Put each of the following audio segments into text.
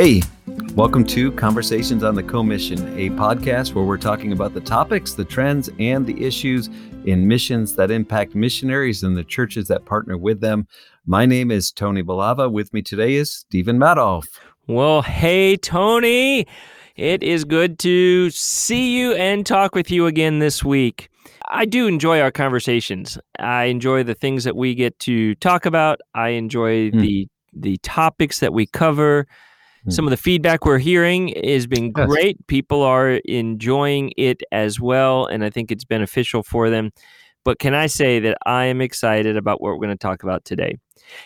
Hey, welcome to Conversations on the Commission, a podcast where we're talking about the topics, the trends, and the issues in missions that impact missionaries and the churches that partner with them. My name is Tony Balava. With me today is Stephen Madoff. Well, hey, Tony. It is good to see you and talk with you again this week. I do enjoy our conversations. I enjoy the things that we get to talk about. I enjoy mm. the the topics that we cover. Hmm. Some of the feedback we're hearing has been great. Yes. People are enjoying it as well, and I think it's beneficial for them. But can I say that I am excited about what we're going to talk about today?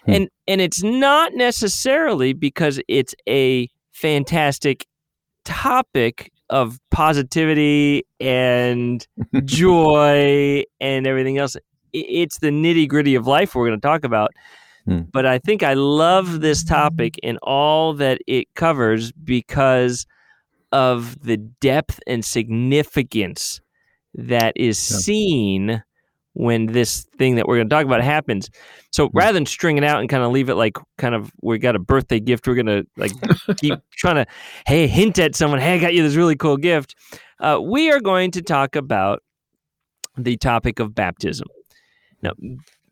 Hmm. And and it's not necessarily because it's a fantastic topic of positivity and joy and everything else. It's the nitty gritty of life we're going to talk about. Hmm. But I think I love this topic and all that it covers because of the depth and significance that is seen when this thing that we're going to talk about happens. So hmm. rather than string it out and kind of leave it like kind of we got a birthday gift, we're going to like keep trying to hey hint at someone, hey I got you this really cool gift. Uh, we are going to talk about the topic of baptism. Now,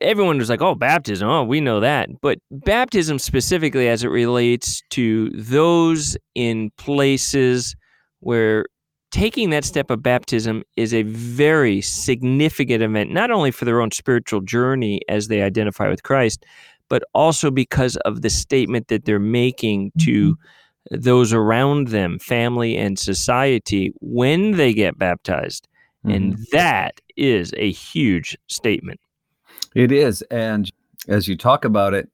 everyone was like, oh, baptism. Oh, we know that. But baptism specifically as it relates to those in places where taking that step of baptism is a very significant event, not only for their own spiritual journey as they identify with Christ, but also because of the statement that they're making to mm-hmm. those around them, family and society, when they get baptized. Mm-hmm. And that is a huge statement. It is. And as you talk about it,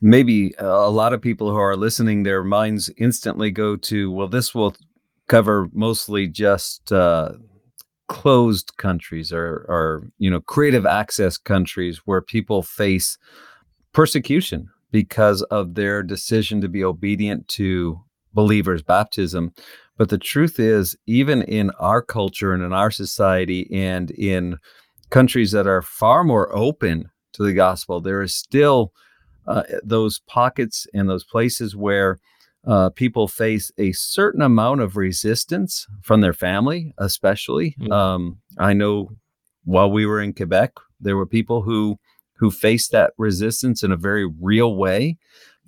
maybe a lot of people who are listening, their minds instantly go to, well, this will cover mostly just uh, closed countries or, or, you know, creative access countries where people face persecution because of their decision to be obedient to believers' baptism. But the truth is, even in our culture and in our society and in countries that are far more open to the gospel, there is still uh, those pockets and those places where uh, people face a certain amount of resistance from their family, especially. Mm-hmm. Um, I know while we were in Quebec, there were people who who faced that resistance in a very real way,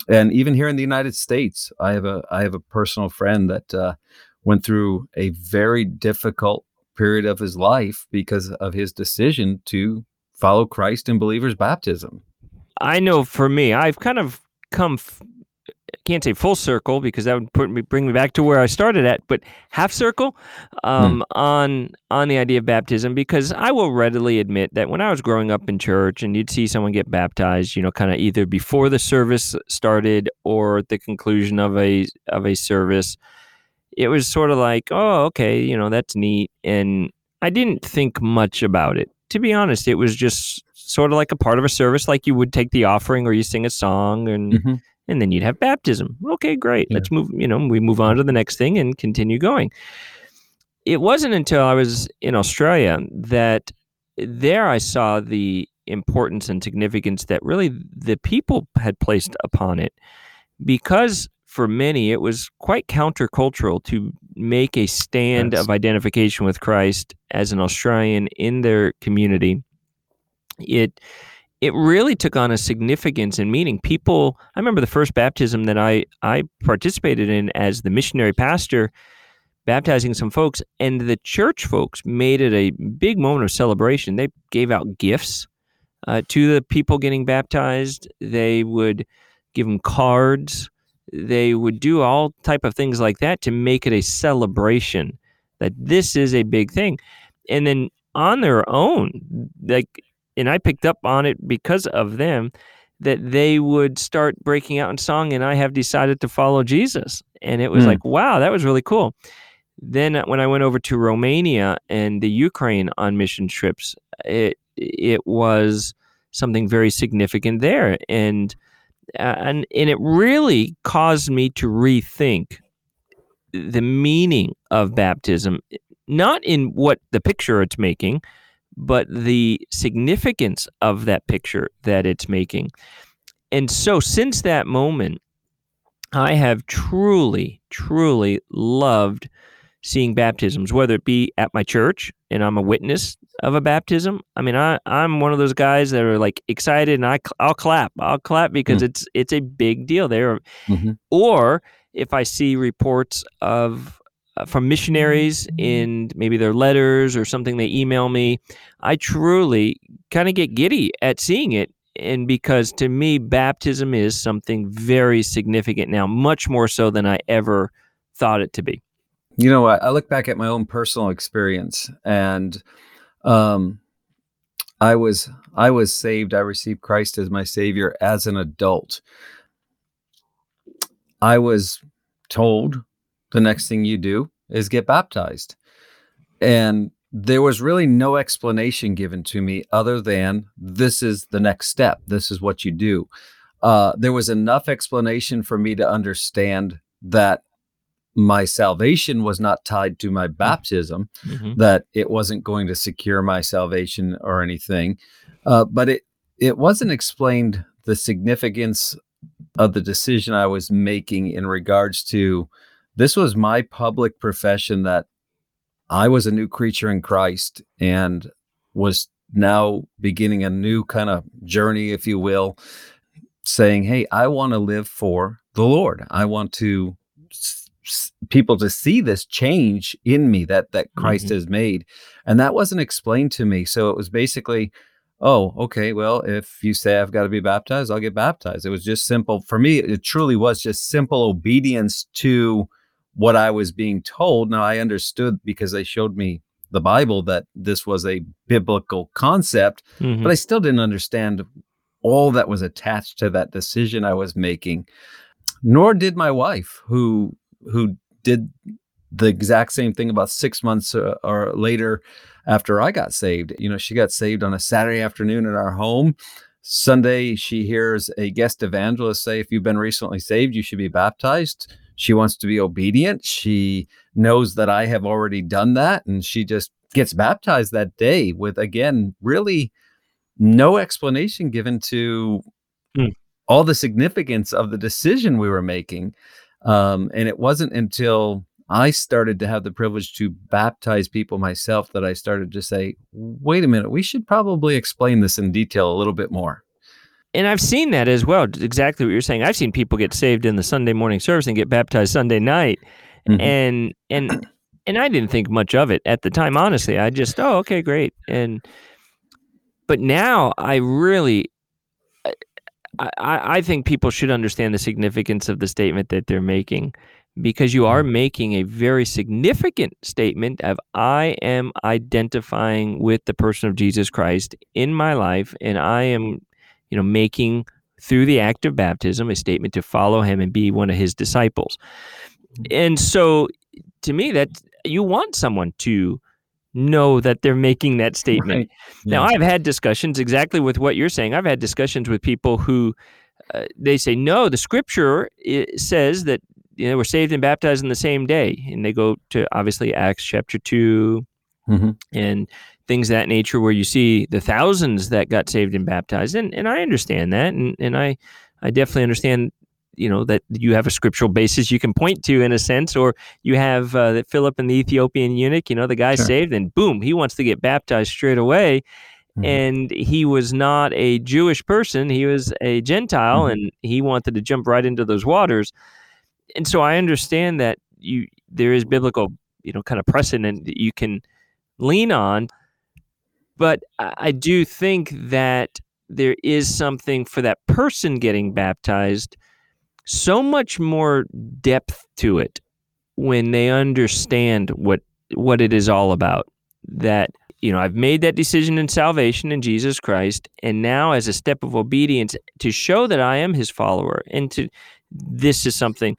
and even here in the United States, I have a I have a personal friend that uh, went through a very difficult period of his life because of his decision to follow Christ in believers' baptism. I know for me, I've kind of come, f- can't say full circle because that would put me bring me back to where I started at, but half circle um, hmm. on on the idea of baptism because I will readily admit that when I was growing up in church and you'd see someone get baptized, you know, kind of either before the service started or at the conclusion of a of a service it was sort of like, oh, okay, you know, that's neat. And I didn't think much about it. To be honest, it was just sort of like a part of a service, like you would take the offering or you sing a song and mm-hmm. and then you'd have baptism. Okay, great. Yeah. Let's move, you know, we move on to the next thing and continue going. It wasn't until I was in Australia that there I saw the importance and significance that really the people had placed upon it because for many, it was quite countercultural to make a stand yes. of identification with Christ as an Australian in their community. It it really took on a significance and meaning. People, I remember the first baptism that I I participated in as the missionary pastor, baptizing some folks, and the church folks made it a big moment of celebration. They gave out gifts uh, to the people getting baptized. They would give them cards they would do all type of things like that to make it a celebration that this is a big thing. And then on their own like and i picked up on it because of them that they would start breaking out in song and i have decided to follow jesus. And it was mm. like wow that was really cool. Then uh, when i went over to romania and the ukraine on mission trips it it was something very significant there. And and and it really caused me to rethink the meaning of baptism not in what the picture it's making but the significance of that picture that it's making. And so since that moment I have truly, truly loved seeing baptisms, whether it be at my church and I'm a witness of a baptism. I mean, I I'm one of those guys that are like excited and I I'll clap. I'll clap because mm. it's it's a big deal there. Mm-hmm. Or if I see reports of uh, from missionaries in maybe their letters or something they email me, I truly kind of get giddy at seeing it and because to me baptism is something very significant now much more so than i ever thought it to be you know i look back at my own personal experience and um i was i was saved i received christ as my savior as an adult i was told the next thing you do is get baptized and there was really no explanation given to me other than this is the next step. This is what you do. Uh, there was enough explanation for me to understand that my salvation was not tied to my baptism, mm-hmm. that it wasn't going to secure my salvation or anything. Uh, but it it wasn't explained the significance of the decision I was making in regards to this was my public profession that I was a new creature in Christ and was now beginning a new kind of journey, if you will, saying, Hey, I want to live for the Lord. I want to people to see this change in me that that Christ mm-hmm. has made and that wasn't explained to me so it was basically oh okay well if you say I've got to be baptized I'll get baptized it was just simple for me it truly was just simple obedience to what I was being told. Now I understood because they showed me the Bible that this was a biblical concept, mm-hmm. but I still didn't understand all that was attached to that decision I was making. Nor did my wife, who who did the exact same thing about six months uh, or later after I got saved. You know, she got saved on a Saturday afternoon at our home. Sunday, she hears a guest evangelist say, If you've been recently saved, you should be baptized. She wants to be obedient. She knows that I have already done that. And she just gets baptized that day with, again, really no explanation given to mm. all the significance of the decision we were making. Um, and it wasn't until I started to have the privilege to baptize people myself that I started to say, wait a minute, we should probably explain this in detail a little bit more and I've seen that as well. Exactly what you're saying. I've seen people get saved in the Sunday morning service and get baptized Sunday night, mm-hmm. and and and I didn't think much of it at the time. Honestly, I just oh okay great, and but now I really. I, I think people should understand the significance of the statement that they're making because you are mm-hmm. making a very significant statement of I am identifying with the person of Jesus Christ in my life and I am you know, making through the act of baptism a statement to follow him and be one of his disciples. And so to me that you want someone to know that they're making that statement. Right. Yeah. Now I've had discussions exactly with what you're saying. I've had discussions with people who uh, they say no, the scripture says that you know we're saved and baptized in the same day and they go to obviously Acts chapter 2 mm-hmm. and things that nature where you see the thousands that got saved and baptized and and I understand that and and I I definitely understand you know that you have a scriptural basis you can point to in a sense or you have uh, that Philip and the Ethiopian eunuch you know the guy sure. saved and boom he wants to get baptized straight away mm-hmm. and he was not a Jewish person he was a gentile mm-hmm. and he wanted to jump right into those waters and so I understand that you there is biblical you know kind of precedent that you can lean on but I do think that there is something for that person getting baptized, so much more depth to it when they understand what what it is all about. That you know, I've made that decision in salvation in Jesus Christ, and now as a step of obedience to show that I am His follower, and to this is something,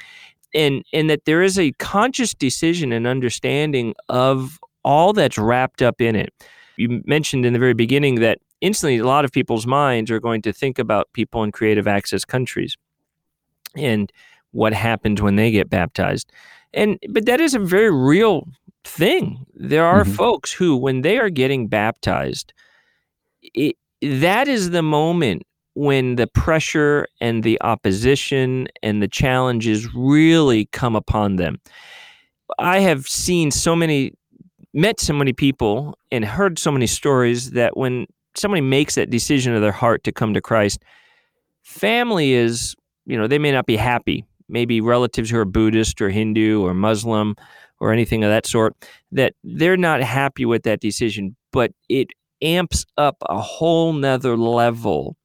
and and that there is a conscious decision and understanding of all that's wrapped up in it you mentioned in the very beginning that instantly a lot of people's minds are going to think about people in creative access countries and what happens when they get baptized. And but that is a very real thing. There are mm-hmm. folks who when they are getting baptized, it, that is the moment when the pressure and the opposition and the challenges really come upon them. I have seen so many, met so many people, and heard so many stories that when somebody makes that decision of their heart to come to Christ, family is, you know, they may not be happy. Maybe relatives who are Buddhist or Hindu or Muslim or anything of that sort, that they're not happy with that decision, but it amps up a whole nother level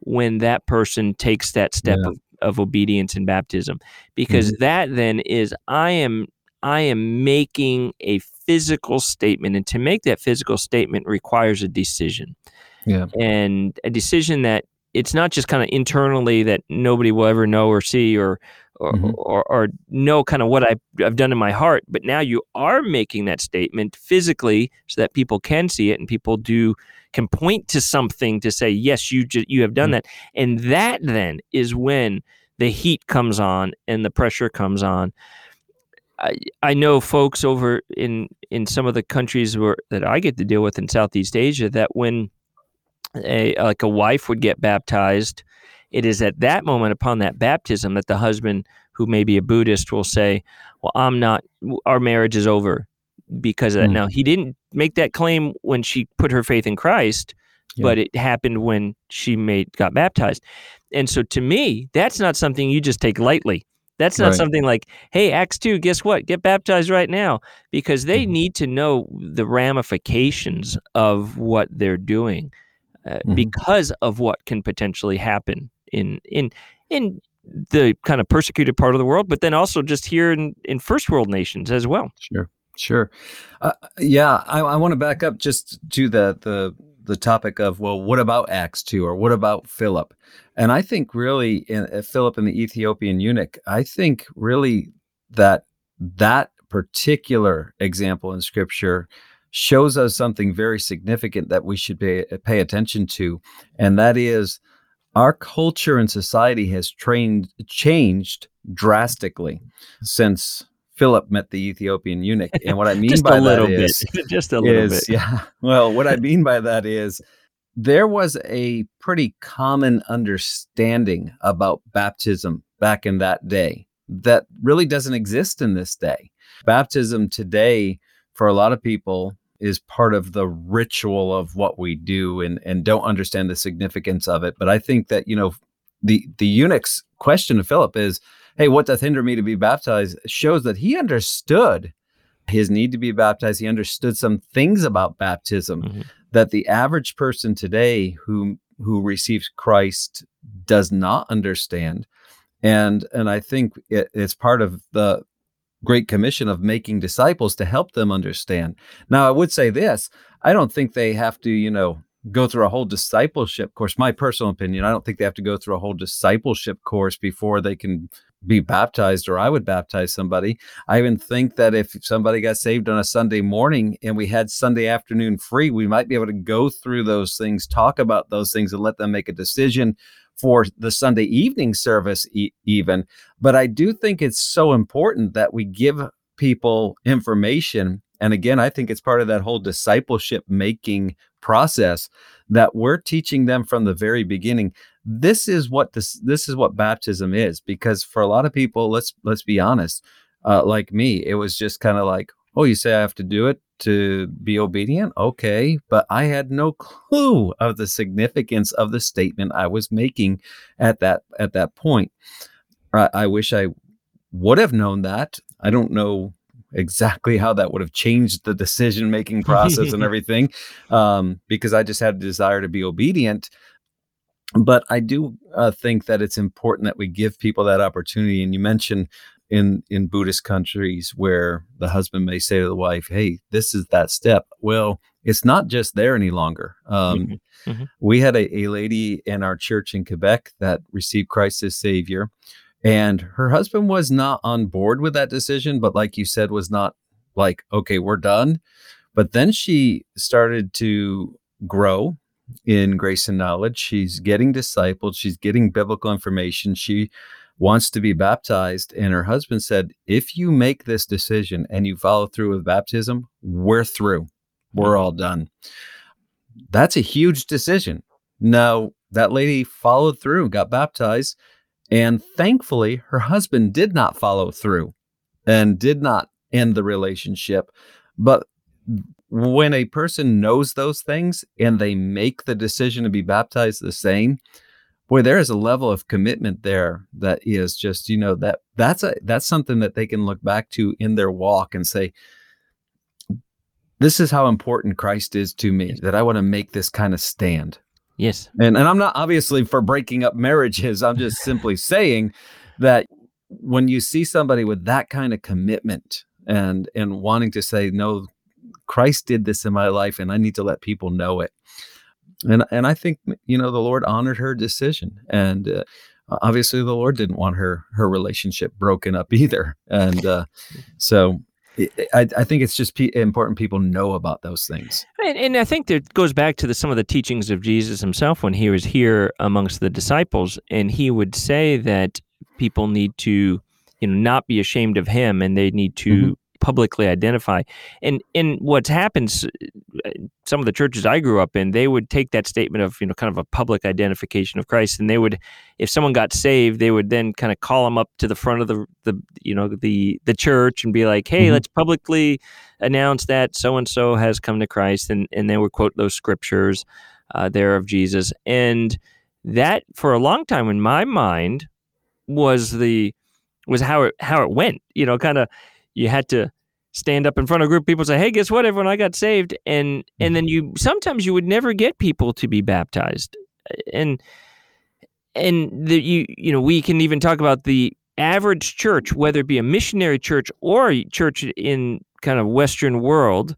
when that person takes that step yeah. of, of obedience and baptism because mm-hmm. that then is i am i am making a physical statement and to make that physical statement requires a decision yeah and a decision that it's not just kind of internally that nobody will ever know or see or or, mm-hmm. or, or, know kind of what I've, I've done in my heart. But now you are making that statement physically so that people can see it and people do can point to something to say, yes, you ju- you have done mm-hmm. that. And that then is when the heat comes on and the pressure comes on. I, I know folks over in, in some of the countries where that I get to deal with in Southeast Asia that when a like a wife would get baptized, it is at that moment upon that baptism that the husband, who may be a Buddhist, will say, Well, I'm not, our marriage is over because of that. Mm. Now, he didn't make that claim when she put her faith in Christ, yeah. but it happened when she made got baptized. And so to me, that's not something you just take lightly. That's not right. something like, hey, Acts 2, guess what? Get baptized right now. Because they mm-hmm. need to know the ramifications of what they're doing uh, mm-hmm. because of what can potentially happen in in in the kind of persecuted part of the world, but then also just here in, in first world nations as well. Sure, sure. Uh, yeah, I, I want to back up just to the the the topic of well, what about Acts two or what about Philip? And I think really in, uh, Philip and the Ethiopian eunuch, I think really that that particular example in Scripture shows us something very significant that we should pay, uh, pay attention to, and that is our culture and society has trained changed drastically since Philip met the Ethiopian eunuch. And what I mean by that is just a little is, bit. Yeah. Well, what I mean by that is there was a pretty common understanding about baptism back in that day that really doesn't exist in this day. Baptism today, for a lot of people, is part of the ritual of what we do and and don't understand the significance of it. But I think that you know the the eunuch's question to Philip is, "Hey, what doth hinder me to be baptized?" shows that he understood his need to be baptized. He understood some things about baptism mm-hmm. that the average person today who who receives Christ does not understand. And and I think it, it's part of the Great Commission of making disciples to help them understand. Now, I would say this I don't think they have to, you know, go through a whole discipleship course. My personal opinion, I don't think they have to go through a whole discipleship course before they can be baptized or I would baptize somebody. I even think that if somebody got saved on a Sunday morning and we had Sunday afternoon free, we might be able to go through those things, talk about those things, and let them make a decision for the Sunday evening service, e- even. But I do think it's so important that we give people information. And again, I think it's part of that whole discipleship making process that we're teaching them from the very beginning. This is what this this is what baptism is. Because for a lot of people, let's let's be honest, uh, like me, it was just kind of like, oh, you say I have to do it to be obedient? Okay. But I had no clue of the significance of the statement I was making at that at that point. I, I wish I would have known that. I don't know exactly how that would have changed the decision making process and everything um, because I just had a desire to be obedient. But I do uh, think that it's important that we give people that opportunity. And you mentioned in in Buddhist countries where the husband may say to the wife, "Hey, this is that step." Well, it's not just there any longer. Um, mm-hmm. Mm-hmm. We had a, a lady in our church in Quebec that received Christ as Savior, and her husband was not on board with that decision, but like you said, was not like, "Okay, we're done." But then she started to grow in grace and knowledge. She's getting discipled. She's getting biblical information. She wants to be baptized. And her husband said, If you make this decision and you follow through with baptism, we're through. We're all done. That's a huge decision. Now, that lady followed through, got baptized, and thankfully her husband did not follow through and did not end the relationship. But when a person knows those things and they make the decision to be baptized the same, boy, there is a level of commitment there that is just, you know, that that's a that's something that they can look back to in their walk and say, this is how important Christ is to me, that I want to make this kind of stand. Yes. And and I'm not obviously for breaking up marriages. I'm just simply saying that when you see somebody with that kind of commitment and and wanting to say no Christ did this in my life and I need to let people know it. And and I think you know the Lord honored her decision and uh, obviously the Lord didn't want her her relationship broken up either. And uh, so I, I, think it's just p- important people know about those things. And, and I think that goes back to the, some of the teachings of Jesus himself when he was here amongst the disciples, and he would say that people need to, you know, not be ashamed of him, and they need to mm-hmm publicly identify. And and what's happened, some of the churches I grew up in, they would take that statement of you know kind of a public identification of Christ, and they would, if someone got saved, they would then kind of call them up to the front of the the you know the the church and be like, hey, mm-hmm. let's publicly announce that so and so has come to Christ, and and they would quote those scriptures uh, there of Jesus, and that for a long time in my mind was the was how it how it went. You know, kind of you had to stand up in front of a group of people and say, "Hey, guess what? Everyone, I got saved." And and then you sometimes you would never get people to be baptized, and and the, you you know we can even talk about the average church, whether it be a missionary church or a church in kind of Western world,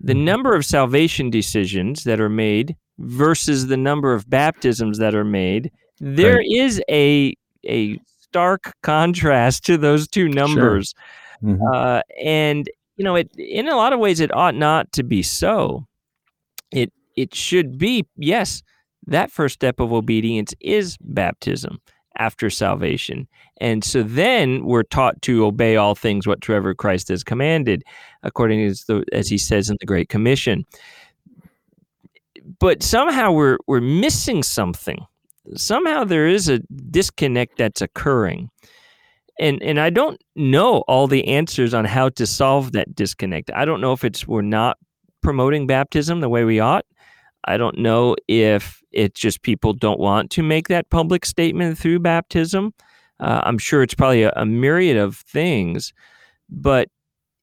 the mm-hmm. number of salvation decisions that are made versus the number of baptisms that are made, there right. is a a stark contrast to those two numbers. Sure. Mm-hmm. Uh, and you know, it in a lot of ways it ought not to be so. It it should be yes, that first step of obedience is baptism after salvation. And so then we're taught to obey all things whatsoever Christ has commanded, according as the as he says in the Great Commission. But somehow we're we're missing something. Somehow there is a disconnect that's occurring and and I don't know all the answers on how to solve that disconnect. I don't know if it's we're not promoting baptism the way we ought. I don't know if it's just people don't want to make that public statement through baptism. Uh, I'm sure it's probably a, a myriad of things, but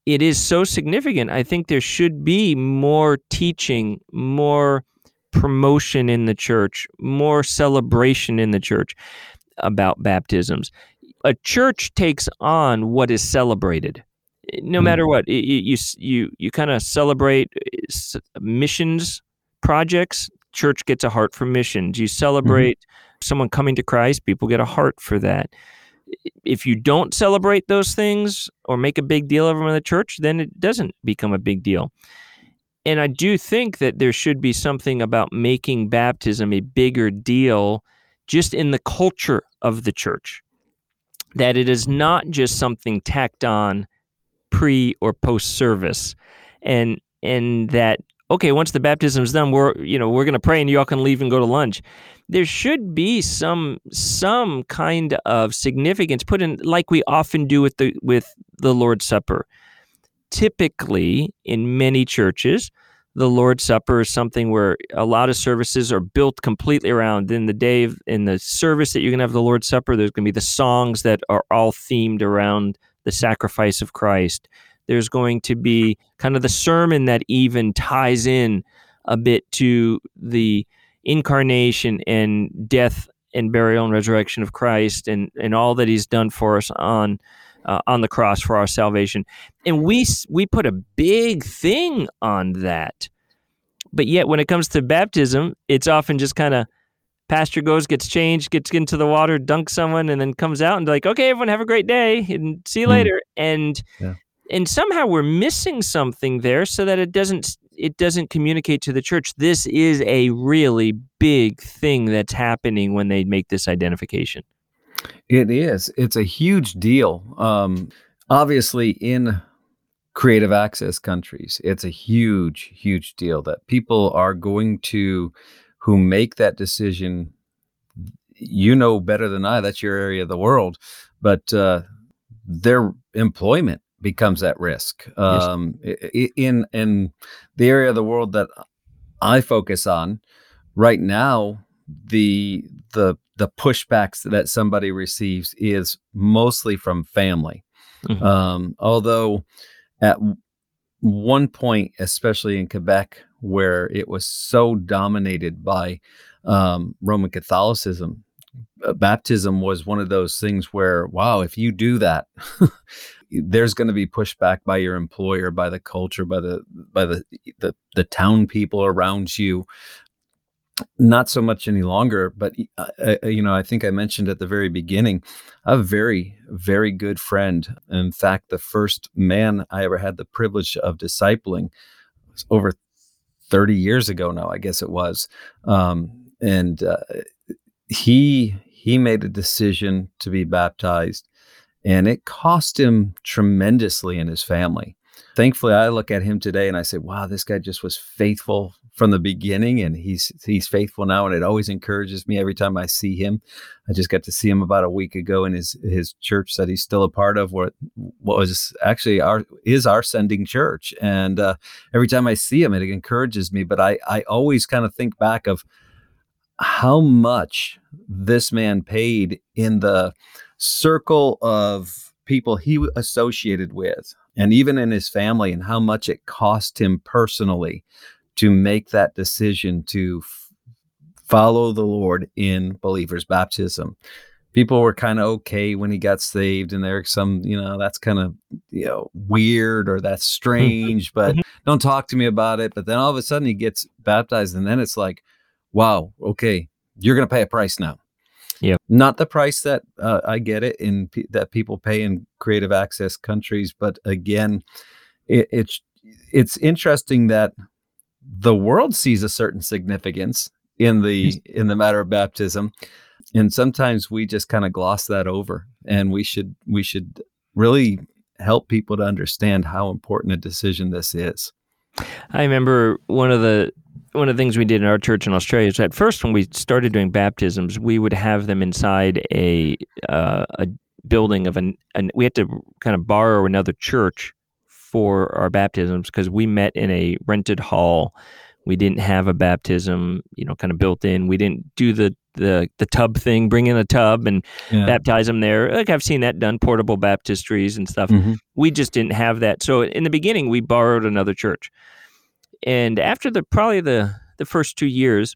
it is so significant. I think there should be more teaching, more promotion in the church, more celebration in the church about baptisms a church takes on what is celebrated no hmm. matter what you you you kind of celebrate uh, missions projects church gets a heart for missions you mm-hmm. celebrate mm-hmm. someone coming to christ people get a heart for that if you don't celebrate those things or make a big deal of them in the church then it doesn't become a big deal and i do think that there should be something about making baptism a bigger deal just in the culture of the church that it is not just something tacked on pre or post service. And and that okay once the baptism is done we're you know we're going to pray and you all can leave and go to lunch. There should be some some kind of significance put in like we often do with the with the lord's supper. Typically in many churches the Lord's Supper is something where a lot of services are built completely around. In the day, of, in the service that you're going to have the Lord's Supper, there's going to be the songs that are all themed around the sacrifice of Christ. There's going to be kind of the sermon that even ties in a bit to the incarnation and death and burial and resurrection of Christ and, and all that he's done for us on uh, on the cross for our salvation. And we we put a big thing on that. But yet when it comes to baptism, it's often just kind of pastor goes, gets changed, gets into the water, dunks someone, and then comes out and like, okay, everyone have a great day and see you mm. later. And yeah. and somehow we're missing something there so that it doesn't it doesn't communicate to the church this is a really big thing that's happening when they make this identification. It is. It's a huge deal. Um, obviously, in creative access countries, it's a huge, huge deal that people are going to who make that decision you know better than I that's your area of the world but uh, their employment becomes at risk um, yes. in in the area of the world that I focus on right now the the the pushbacks that somebody receives is mostly from family mm-hmm. um, although at one point especially in Quebec where it was so dominated by um, Roman Catholicism uh, baptism was one of those things where wow if you do that there's going to be pushback by your employer by the culture by the by the the, the town people around you not so much any longer but uh, uh, you know i think i mentioned at the very beginning a very very good friend in fact the first man i ever had the privilege of discipling was over 30 years ago now i guess it was um, and uh, he he made a decision to be baptized and it cost him tremendously in his family. Thankfully, I look at him today and I say, wow, this guy just was faithful from the beginning and he's he's faithful now and it always encourages me every time I see him. I just got to see him about a week ago in his his church that he's still a part of what what was actually our is our sending church and uh, every time I see him it encourages me but I I always kind of think back of how much this man paid in the circle of people he associated with and even in his family and how much it cost him personally to make that decision to f- follow the Lord in believers baptism. People were kind of okay when he got saved and there's some, you know, that's kind of, you know, weird or that's strange, but mm-hmm. don't talk to me about it. But then all of a sudden he gets baptized and then it's like, wow, okay, you're going to pay a price now. Yeah. Not the price that uh, I get it in p- that people pay in creative access countries, but again, it, it's it's interesting that the world sees a certain significance in the in the matter of baptism, and sometimes we just kind of gloss that over, and we should we should really help people to understand how important a decision this is. I remember one of the one of the things we did in our church in Australia is at first when we started doing baptisms, we would have them inside a uh, a building of an, an we had to kind of borrow another church for our baptisms because we met in a rented hall. We didn't have a baptism, you know, kind of built in. We didn't do the the the tub thing, bring in a tub and yeah. baptize them there. Like I've seen that done, portable baptistries and stuff. Mm-hmm. We just didn't have that. So in the beginning, we borrowed another church. And after the probably the the first two years,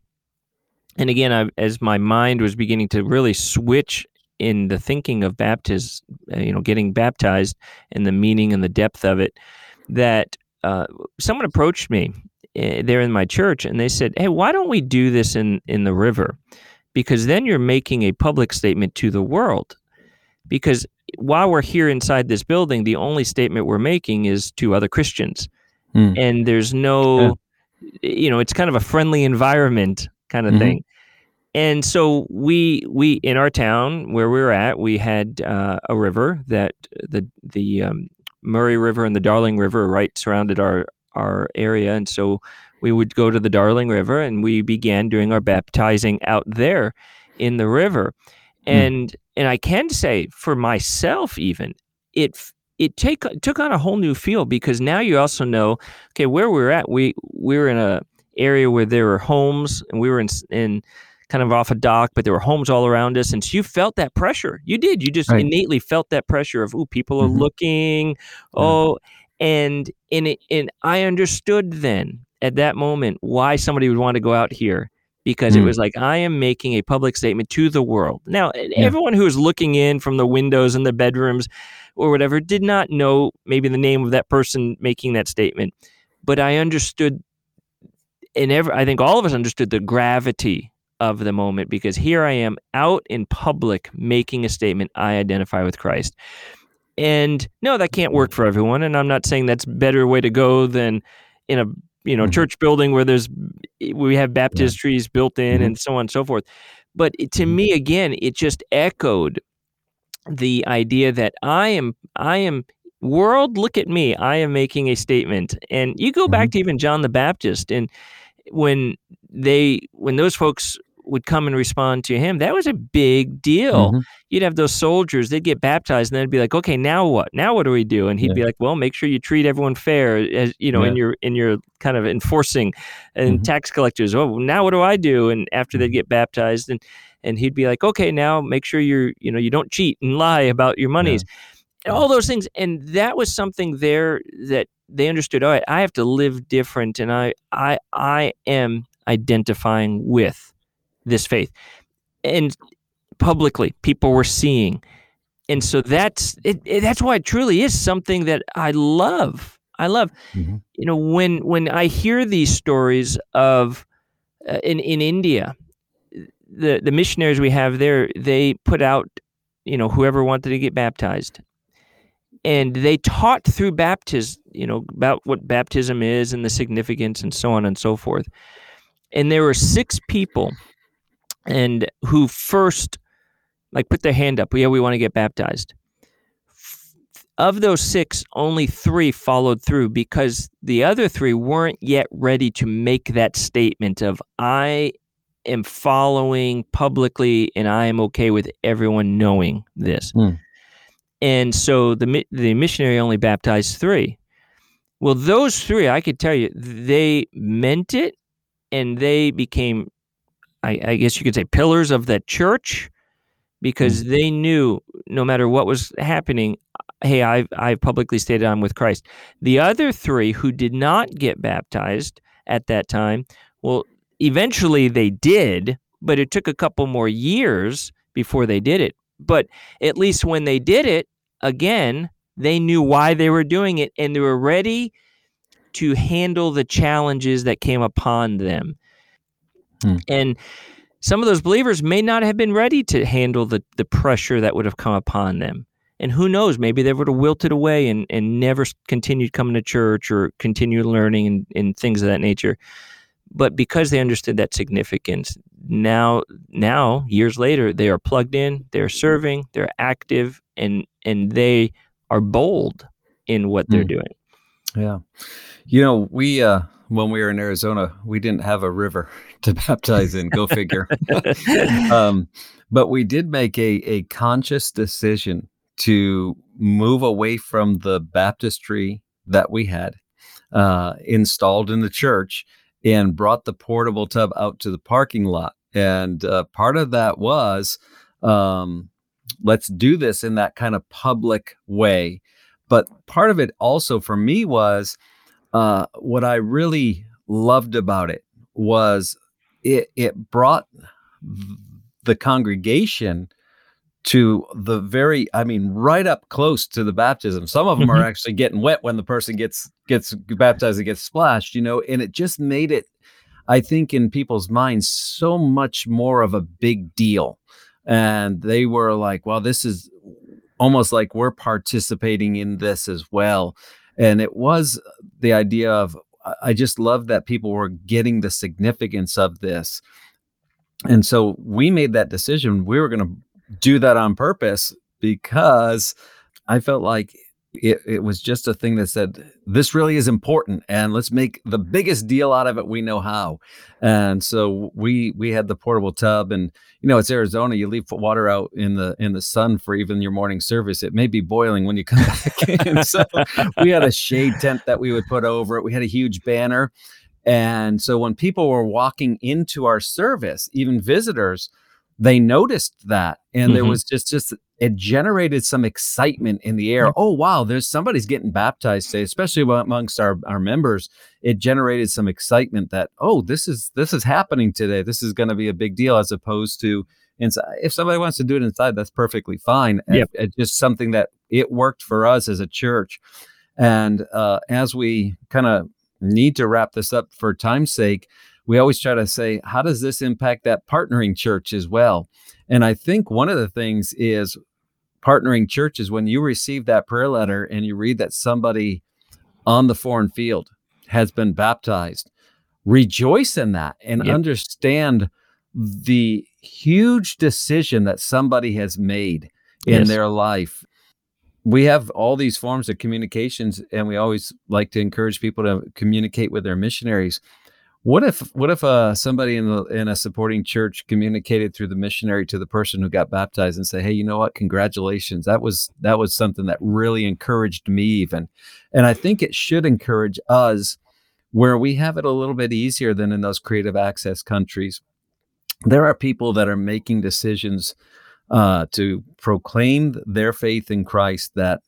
and again, I, as my mind was beginning to really switch in the thinking of baptism, uh, you know, getting baptized and the meaning and the depth of it, that uh, someone approached me uh, there in my church and they said, "Hey, why don't we do this in in the river? Because then you're making a public statement to the world. Because while we're here inside this building, the only statement we're making is to other Christians." mm. and there's no yeah. you know it's kind of a friendly environment kind of mm-hmm. thing and so we we in our town where we were at we had uh, a river that the the um, Murray River and the Darling River right surrounded our our area and so we would go to the Darling River and we began doing our baptizing out there in the river hmm. and mm. and I can say for myself even it it take took on a whole new feel because now you also know okay where we are at we we were in a area where there were homes and we were in in kind of off a dock but there were homes all around us and so you felt that pressure you did you just right. innately felt that pressure of oh people are mm-hmm. looking oh yeah. and and it, and I understood then at that moment why somebody would want to go out here because mm. it was like I am making a public statement to the world. Now, yeah. everyone was looking in from the windows in the bedrooms or whatever did not know maybe the name of that person making that statement, but I understood and ever I think all of us understood the gravity of the moment because here I am out in public making a statement I identify with Christ. And no, that can't work for everyone and I'm not saying that's a better way to go than in a you know mm-hmm. church building where there's we have baptistries yeah. built in mm-hmm. and so on and so forth but it, to mm-hmm. me again it just echoed the idea that i am i am world look at me i am making a statement and you go back mm-hmm. to even john the baptist and when they when those folks would come and respond to him, that was a big deal. Mhm. You'd have those soldiers, they'd get baptized, and they'd be like, "Okay, now what? Now what do we do?" And he'd Yeah. be like, "Well, make sure you treat everyone fair, as you know, in your in your kind of enforcing and Mhm. tax collectors. Oh, now what do I do?" And after they'd Mhm. get baptized, and and he'd be like, "Okay, now make sure you're you know you don't cheat and lie about your monies." And all those things, and that was something there that they understood. All right, I have to live different, and I I I am identifying with this faith. And publicly people were seeing. And so that's it, it- that's why it truly is something that i love. I love. Mhm. you know when when i hear these stories of uh, in in india the the missionaries we have there they put out you know whoever wanted to get baptized. And they taught through baptism you know about what baptism is and the significance and so on and so forth. And there were six people and who first like put their hand up yeah we want to get baptized. Of those six only three followed through because the other three weren't yet ready to make that statement of i am following publicly and i am okay with everyone knowing this. Hmm. and so the the missionary only baptized three. Well those three i could tell you they meant it and they became I, I guess you could say pillars of the church because mm. they knew no matter what was happening, hey, I've, I've publicly stated I'm with Christ. The other three who did not get baptized at that time, well, eventually they did, but it took a couple more years before they did it. But at least when they did it, again, they knew why they were doing it and they were ready to handle the challenges that came upon them. Hmm. And some of those believers may not have been ready to handle the, the pressure that would have come upon them. And who knows, maybe they would have wilted away and, and never continued coming to church or continued learning and, and things of that nature. But because they understood that significance, now now years later, they are plugged in, they're serving, they're active, and and they are bold in what they're Hmm. doing. Yeah. You know, we uh when we were in Arizona, we didn't have a river to baptize in. Go figure. um, but we did make a a conscious decision to move away from the baptistry that we had uh, installed in the church and brought the portable tub out to the parking lot. And uh, part of that was um, let's do this in that kind of public way. But part of it also for me was uh, what I really loved about it was it it brought the congregation to the very i mean right up close to the baptism. Some of them are Mhm. actually getting wet when the person gets gets baptized and gets splashed you know and it just made it i think in people's minds so much more of a big deal. And they were like well this is almost like we're participating in this as well and it was the idea of I- just love that people were getting the significance of this. And so we made that decision we were going to do that on purpose because i felt like it, it was just a thing that said this really is important and let's make the biggest deal out of it we know how. And so we we had the portable tub and you know it's arizona you leave water out in the in the sun for even your morning service it may be boiling when you come back in. So we had a shade tent that we would put over it we had a huge banner. And so when people were walking into our service even visitors they noticed that and there Mhm. was just just it generated some excitement in the air Yeah. oh wow there's somebody's getting baptized today especially amongst our, our members it generated some excitement that oh this is this is happening today this is going to be a big deal as opposed to inside if somebody wants to do it inside that's perfectly fine Yep. It- it's just something that it worked for us as a church and uh, as we kind of need to wrap this up for time's sake we always try to say how does this impact that partnering church as well and i think one of the things is partnering churches when you receive that prayer letter and you read that somebody on the foreign field has been baptized rejoice in that and Yep. understand the huge decision that somebody has made in Yes. their life we have all these forms of communications and we always like to encourage people to communicate with their missionaries what if what if uh, somebody in the in a supporting church communicated through the missionary to the person who got baptized and say, "Hey, you know what? Congratulations. That was that was something that really encouraged me even." And I think it should encourage us where we have it a little bit easier than in those creative access countries. There are people that are making decisions uh, to proclaim their faith in Christ that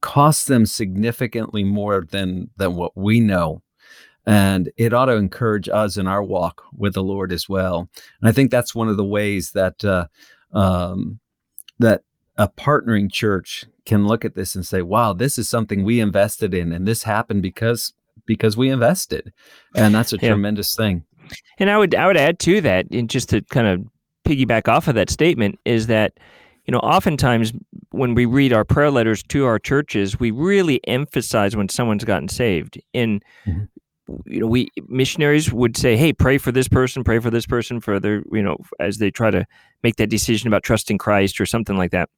costs them significantly more than than what we know and it ought to encourage us in our walk with the Lord as well. And I think that's one of the ways that uh, um, that a partnering church can look at this and say, "Wow, this is something we invested in, and this happened because because we invested," and that's a yeah. tremendous thing. And I would I would add to that, and just to kind of piggyback off of that statement, is that you know, oftentimes when we read our prayer letters to our churches, we really emphasize when someone's gotten saved. And mm-hmm you know, we missionaries would say, "Hey, pray for this person, pray for this person for their, you know, as they try to make that decision about trusting Christ or something like that."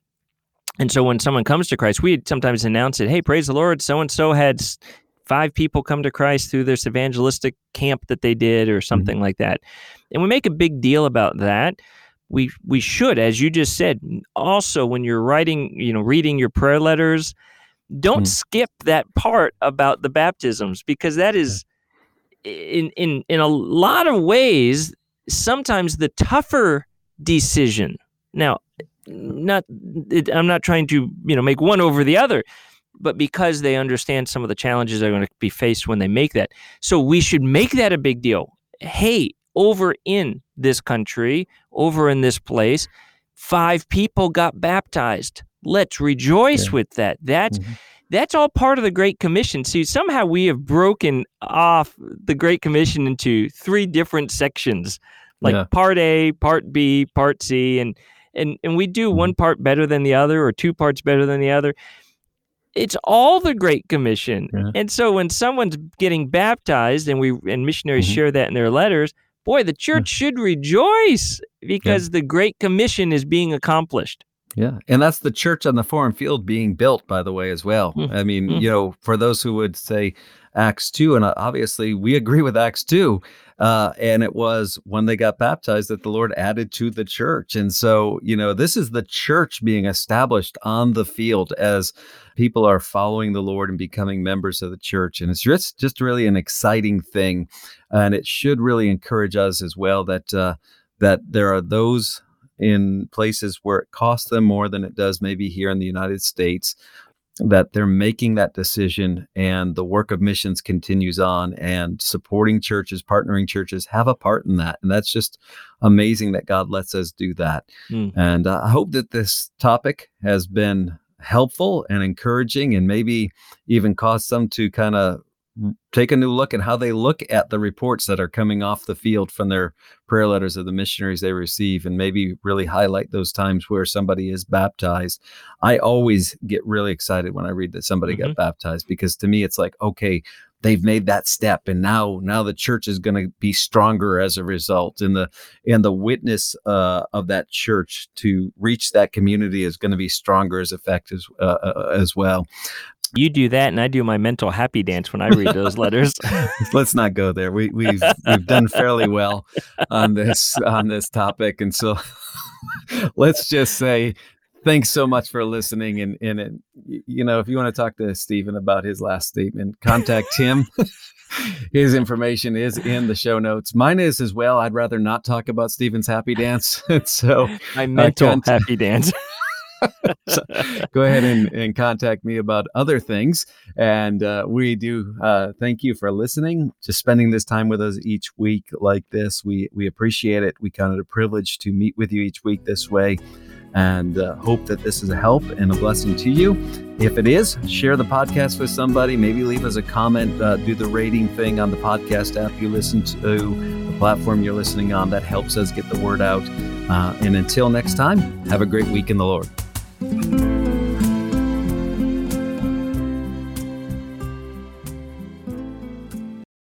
And so when someone comes to Christ, we sometimes announce it, "Hey, praise the Lord, so and so had five people come to Christ through this evangelistic camp that they did or mm-hmm. something mm-hmm. like that." And we make a big deal about that. We we should, as you just said, also when you're writing, you know, reading your prayer letters, don't mm-hmm. skip that part about the baptisms because that is in in in a lot of ways sometimes the tougher decision. Now not it, i'm not trying to you know make one over the other but because they understand some of the challenges they're going to be faced when they make that. So we should make that a big deal. Hey over in this country over in this place five people got baptized. Let's rejoice yeah. with that. That's mm-hmm that's all part of the Great Commission. See, somehow we have broken off the Great Commission into three different sections, like yeah. part A, part B, part C, and and and we do one mm-hmm. part better than the other, or two parts better than the other. It's all the Great Commission. Yeah. And so when someone's getting baptized, and we and missionaries mm-hmm. share that in their letters, boy, the church should rejoice because yeah. the Great Commission is being accomplished. Yeah. And that's the church on the foreign field being built, by the way, as well. Mm-hmm. I mean, mm-hmm. you know, for those who would say Acts 2, and uh, obviously we agree with Acts 2, uh, and it was when they got baptized that the Lord added to the church. And so, you know, this is the church being established on the field as people are following the Lord and becoming members of the church. And it's just, just really an exciting thing. And it should really encourage us as well that, uh, that there are those in places where it costs them more than it does maybe here in the United States that they're making that decision and the work of missions continues on and supporting churches partnering churches have a part in that and that's just amazing that god lets us do that mm. and uh, i hope that this topic has been helpful and encouraging and maybe even caused some to kind of take a new look at how they look at the reports that are coming off the field from their prayer letters of the missionaries they receive and maybe really highlight those times where somebody is baptized. I always get really excited when I read that somebody mm-hmm. got baptized because to me it's like, okay, they've made that step and now now the church is going to be stronger as a result and the and the witness uh, of that church to reach that community is going to be stronger as effective uh, uh, as well you do that, and I do my mental happy dance when I read those letters. Let's not go there. We, we've we've done fairly well on this on this topic, and so let's just say thanks so much for listening. And and it, you know, if you want to talk to Stephen about his last statement, contact him. his information is in the show notes. Mine is as well. I'd rather not talk about Stephen's happy dance. so my mental uh, happy dance. so go ahead and, and, contact me about other things. And uh, we do uh, thank you for listening, just spending this time with us each week like this. We we appreciate it. We count it a privilege to meet with you each week this way. And uh, hope that this is a help and a blessing to you. If it is, share the podcast with somebody. Maybe leave us a comment. Uh, do the rating thing on the podcast app you listen to, the platform you're listening on. That helps us get the word out. Uh, and until next time, have a great week in the Lord. Thank you.